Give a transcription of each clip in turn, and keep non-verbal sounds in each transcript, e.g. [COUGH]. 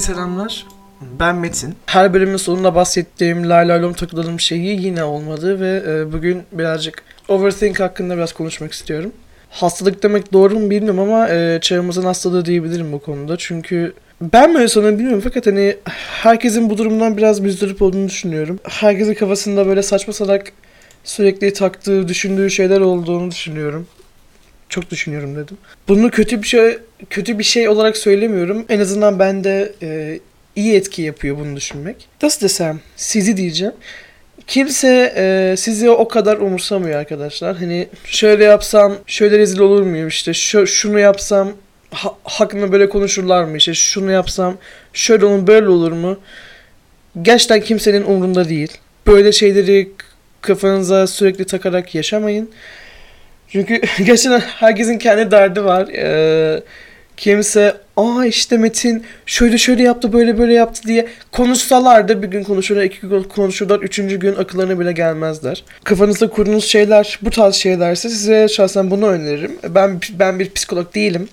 Herkese selamlar. Ben Metin. Her bölümün sonunda bahsettiğim lay lay lom takılalım şeyi yine olmadı ve e, bugün birazcık overthink hakkında biraz konuşmak istiyorum. Hastalık demek doğru mu bilmiyorum ama e, çağımızın hastalığı diyebilirim bu konuda. Çünkü ben böyle sanırım bilmiyorum fakat hani herkesin bu durumdan biraz müzdarip olduğunu düşünüyorum. Herkesin kafasında böyle saçma salak sürekli taktığı, düşündüğü şeyler olduğunu düşünüyorum. Çok düşünüyorum dedim. Bunu kötü bir şey kötü bir şey olarak söylemiyorum. En azından bende e, iyi etki yapıyor bunu düşünmek. Nasıl desem sizi diyeceğim. Kimse e, sizi o kadar umursamıyor arkadaşlar. Hani şöyle yapsam şöyle rezil olur muyum işte şu, şunu yapsam ha, hakkında böyle konuşurlar mı işte şunu yapsam şöyle olur böyle olur mu? Gerçekten kimsenin umrunda değil. Böyle şeyleri kafanıza sürekli takarak yaşamayın. Çünkü [LAUGHS] gerçekten herkesin kendi derdi var. Ee, kimse aa işte Metin şöyle şöyle yaptı böyle böyle yaptı diye konuşsalar da bir gün konuşurlar, iki gün konuşurlar, üçüncü gün akıllarına bile gelmezler. Kafanızda kurduğunuz şeyler bu tarz şeylerse size şahsen bunu öneririm. Ben ben bir psikolog değilim.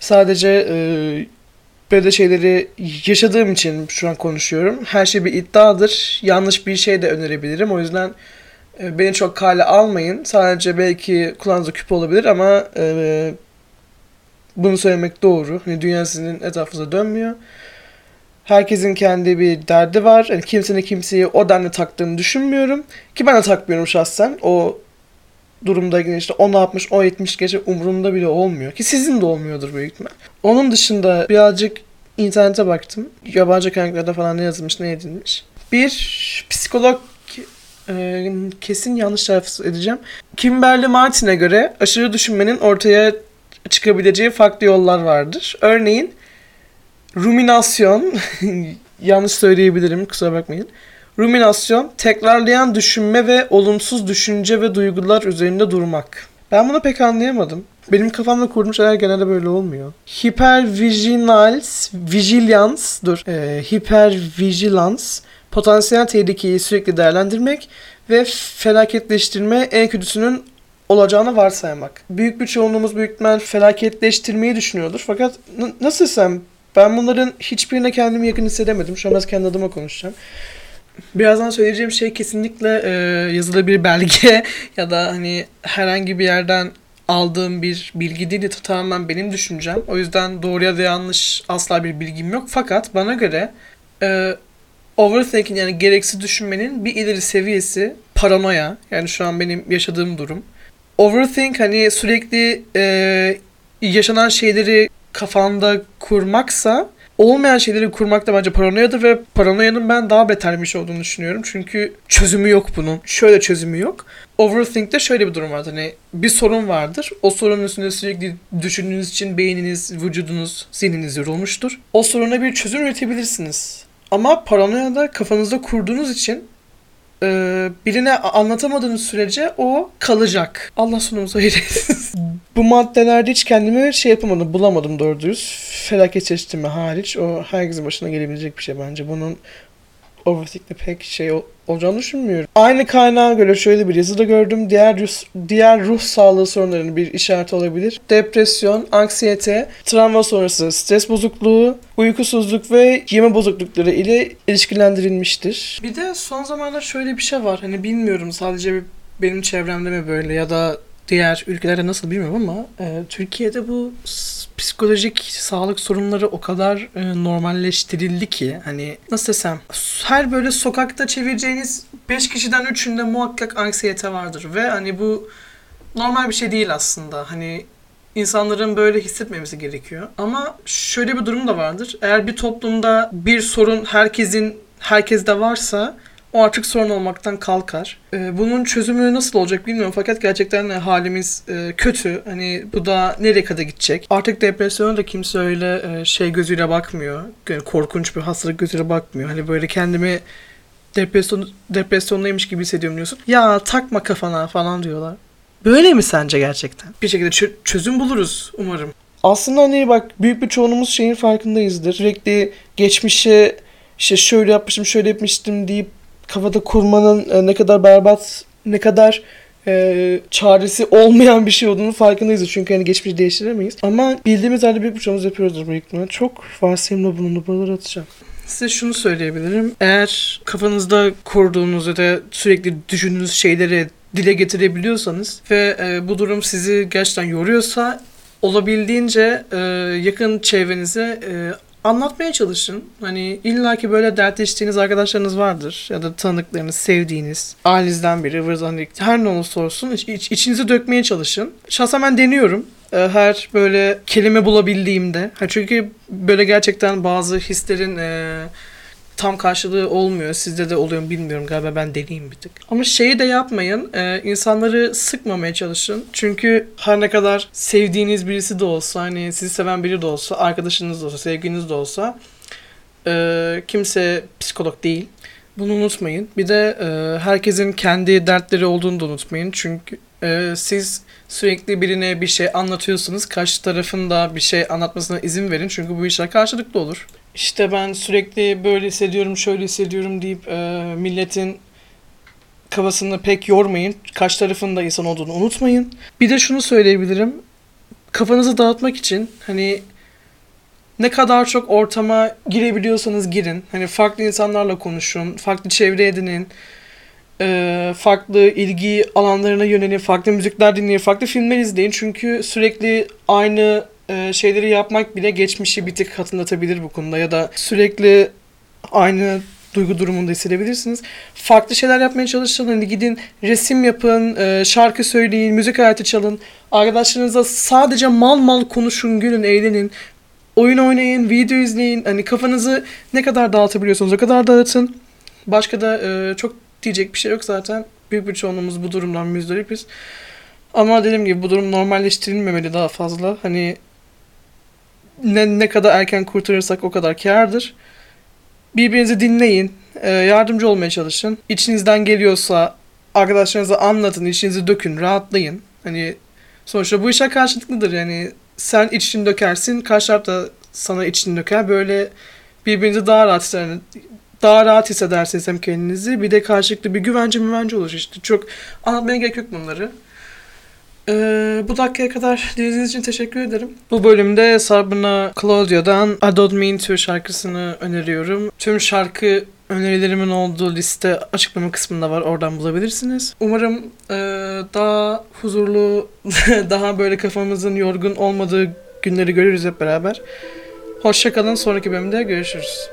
Sadece e, böyle şeyleri yaşadığım için şu an konuşuyorum. Her şey bir iddiadır. Yanlış bir şey de önerebilirim. O yüzden beni çok kale almayın. Sadece belki kulağınızda küp olabilir ama e, bunu söylemek doğru. Hani dünya sizin etrafınıza dönmüyor. Herkesin kendi bir derdi var. Yani kimsenin kimseyi o denli taktığını düşünmüyorum. Ki ben de takmıyorum şahsen. O durumda işte o ne yapmış, o etmiş gece umurumda bile olmuyor. Ki sizin de olmuyordur büyük ihtimal. Onun dışında birazcık internete baktım. Yabancı kaynaklarda falan ne yazılmış, ne edilmiş. Bir psikolog e, kesin yanlış telaffuz edeceğim. Kimberly Martin'e göre aşırı düşünmenin ortaya çıkabileceği farklı yollar vardır. Örneğin ruminasyon, [LAUGHS] yanlış söyleyebilirim kusura bakmayın. Ruminasyon, tekrarlayan düşünme ve olumsuz düşünce ve duygular üzerinde durmak. Ben bunu pek anlayamadım. Benim kafamda kurduğum şeyler genelde böyle olmuyor. Hypervigilance, vigilance, dur. E, hypervigilance, potansiyel tehlikeyi sürekli değerlendirmek ve felaketleştirme en kötüsünün olacağını varsaymak. Büyük bir çoğunluğumuz büyük ihtimal felaketleştirmeyi düşünüyordur. Fakat nasıl desem ben bunların hiçbirine kendimi yakın hissedemedim. Şu an biraz kendi adıma konuşacağım. Birazdan söyleyeceğim şey kesinlikle e, yazılı bir belge [LAUGHS] ya da hani herhangi bir yerden aldığım bir bilgi değil de tamamen benim düşüncem. O yüzden doğru ya da yanlış asla bir bilgim yok. Fakat bana göre e, overthinking yani gereksiz düşünmenin bir ileri seviyesi paranoya. Yani şu an benim yaşadığım durum. Overthink hani sürekli e, yaşanan şeyleri kafanda kurmaksa olmayan şeyleri kurmak da bence paranoyadır ve paranoyanın ben daha beter bir şey olduğunu düşünüyorum. Çünkü çözümü yok bunun. Şöyle çözümü yok. Overthink'te şöyle bir durum vardır. Hani bir sorun vardır. O sorunun üstünde sürekli düşündüğünüz için beyniniz, vücudunuz, zihniniz yorulmuştur. O soruna bir çözüm üretebilirsiniz. Ama paranoyada kafanızda kurduğunuz için e, birine anlatamadığınız sürece o kalacak. Allah sonumuzu hayır. [LAUGHS] Bu maddelerde hiç kendimi şey yapamadım, bulamadım doğru dürüst. Felaket çeşitimi hariç. O herkesin başına gelebilecek bir şey bence. Bunun overthink'te pek şey ol- olacağını düşünmüyorum. Aynı kaynağa göre şöyle bir yazıda gördüm. Diğer ruh, diğer ruh sağlığı sorunlarının bir işareti olabilir. Depresyon, anksiyete, travma sonrası stres bozukluğu, uykusuzluk ve yeme bozuklukları ile ilişkilendirilmiştir. Bir de son zamanlarda şöyle bir şey var. Hani bilmiyorum sadece benim çevremde mi böyle ya da diğer ülkelerde nasıl bilmiyorum ama e, Türkiye'de bu psikolojik sağlık sorunları o kadar e, normalleştirildi ki hani nasıl desem her böyle sokakta çevireceğiniz 5 kişiden 3'ünde muhakkak anksiyete vardır ve hani bu normal bir şey değil aslında. Hani insanların böyle hissetmemesi gerekiyor. Ama şöyle bir durum da vardır. Eğer bir toplumda bir sorun herkesin herkeste varsa o artık sorun olmaktan kalkar. Ee, bunun çözümü nasıl olacak bilmiyorum fakat gerçekten halimiz e, kötü. Hani bu da nereye kadar gidecek? Artık depresyona da kimse öyle e, şey gözüyle bakmıyor. Yani korkunç bir hastalık gözüyle bakmıyor. Hani böyle kendimi depresyon depresyondaymış gibi hissediyorum diyorsun. Ya takma kafana falan diyorlar. Böyle mi sence gerçekten? Bir şekilde çö- çözüm buluruz umarım. Aslında hani bak büyük bir çoğunluğumuz şeyin farkındayızdır. Sürekli geçmişe işte şöyle yapmışım şöyle yapmıştım deyip kafada kurmanın e, ne kadar berbat ne kadar e, çaresi olmayan bir şey olduğunu farkındayız. Çünkü hani geçmişi değiştiremeyiz. Ama bildiğimiz halde büyük bir yapıyoruzdur büyük ihtimalle. Çok varsayımla bulundu. Buraları atacağım. Size şunu söyleyebilirim. Eğer kafanızda kurduğunuz ya da sürekli düşündüğünüz şeyleri dile getirebiliyorsanız ve e, bu durum sizi gerçekten yoruyorsa olabildiğince e, yakın çevrenize e, anlatmaya çalışın. Hani illaki böyle dertleştiğiniz arkadaşlarınız vardır ya da tanıdıklarınız, sevdiğiniz, ailenizden biri, ıvır zıvır, her ne olursa olsun iç, iç- içinize dökmeye çalışın. Şahsen ben deniyorum. E, Her böyle kelime bulabildiğimde. Ha çünkü böyle gerçekten bazı hislerin e, tam karşılığı olmuyor. Sizde de oluyor mu bilmiyorum. Galiba ben deliyim bir tık. Ama şeyi de yapmayın. e, insanları sıkmamaya çalışın. Çünkü her ne kadar sevdiğiniz birisi de olsa, hani sizi seven biri de olsa, arkadaşınız da olsa, sevgiliniz de olsa e, kimse psikolog değil. Bunu unutmayın. Bir de e, herkesin kendi dertleri olduğunu da unutmayın. Çünkü e, siz sürekli birine bir şey anlatıyorsunuz. Karşı tarafın da bir şey anlatmasına izin verin. Çünkü bu işler karşılıklı olur. İşte ben sürekli böyle hissediyorum, şöyle hissediyorum deyip e, milletin kafasını pek yormayın. Karşı tarafın da insan olduğunu unutmayın. Bir de şunu söyleyebilirim. Kafanızı dağıtmak için hani ne kadar çok ortama girebiliyorsanız girin. Hani farklı insanlarla konuşun, farklı çevre edinin, e, farklı ilgi alanlarına yönelin, farklı müzikler dinleyin, farklı filmler izleyin. Çünkü sürekli aynı e, şeyleri yapmak bile geçmişi bir tık hatırlatabilir bu konuda ya da sürekli aynı duygu durumunda hissedebilirsiniz. Farklı şeyler yapmaya çalışın. Hani gidin resim yapın, e, şarkı söyleyin, müzik aleti çalın. Arkadaşlarınızla sadece mal mal konuşun, gülün, eğlenin. Oyun oynayın, video izleyin. Hani kafanızı ne kadar dağıtabiliyorsanız o kadar dağıtın. Başka da e, çok diyecek bir şey yok zaten. Büyük bir çoğunluğumuz bu durumdan müzdaripiz. Ama dediğim gibi bu durum normalleştirilmemeli daha fazla. Hani ne, ne kadar erken kurtarırsak o kadar kârdır. Birbirinizi dinleyin, e, yardımcı olmaya çalışın. İçinizden geliyorsa arkadaşlarınıza anlatın, içinizi dökün, rahatlayın. Hani sonuçta bu işler karşılıklıdır yani. Sen içini dökersin, karşı taraf da sana içini döker. Böyle birbirinizi daha rahat hisseder, daha rahat hissedersiniz hem kendinizi. Bir de karşılıklı bir güvence müvence olur işte. Çok anlatmaya gerek yok bunları. Ee, bu dakikaya kadar dinlediğiniz için teşekkür ederim. Bu bölümde Sabrina Claudio'dan I Don't Mean To şarkısını öneriyorum. Tüm şarkı önerilerimin olduğu liste açıklama kısmında var. Oradan bulabilirsiniz. Umarım e, daha huzurlu, [LAUGHS] daha böyle kafamızın yorgun olmadığı günleri görürüz hep beraber. Hoşçakalın. Sonraki bölümde görüşürüz.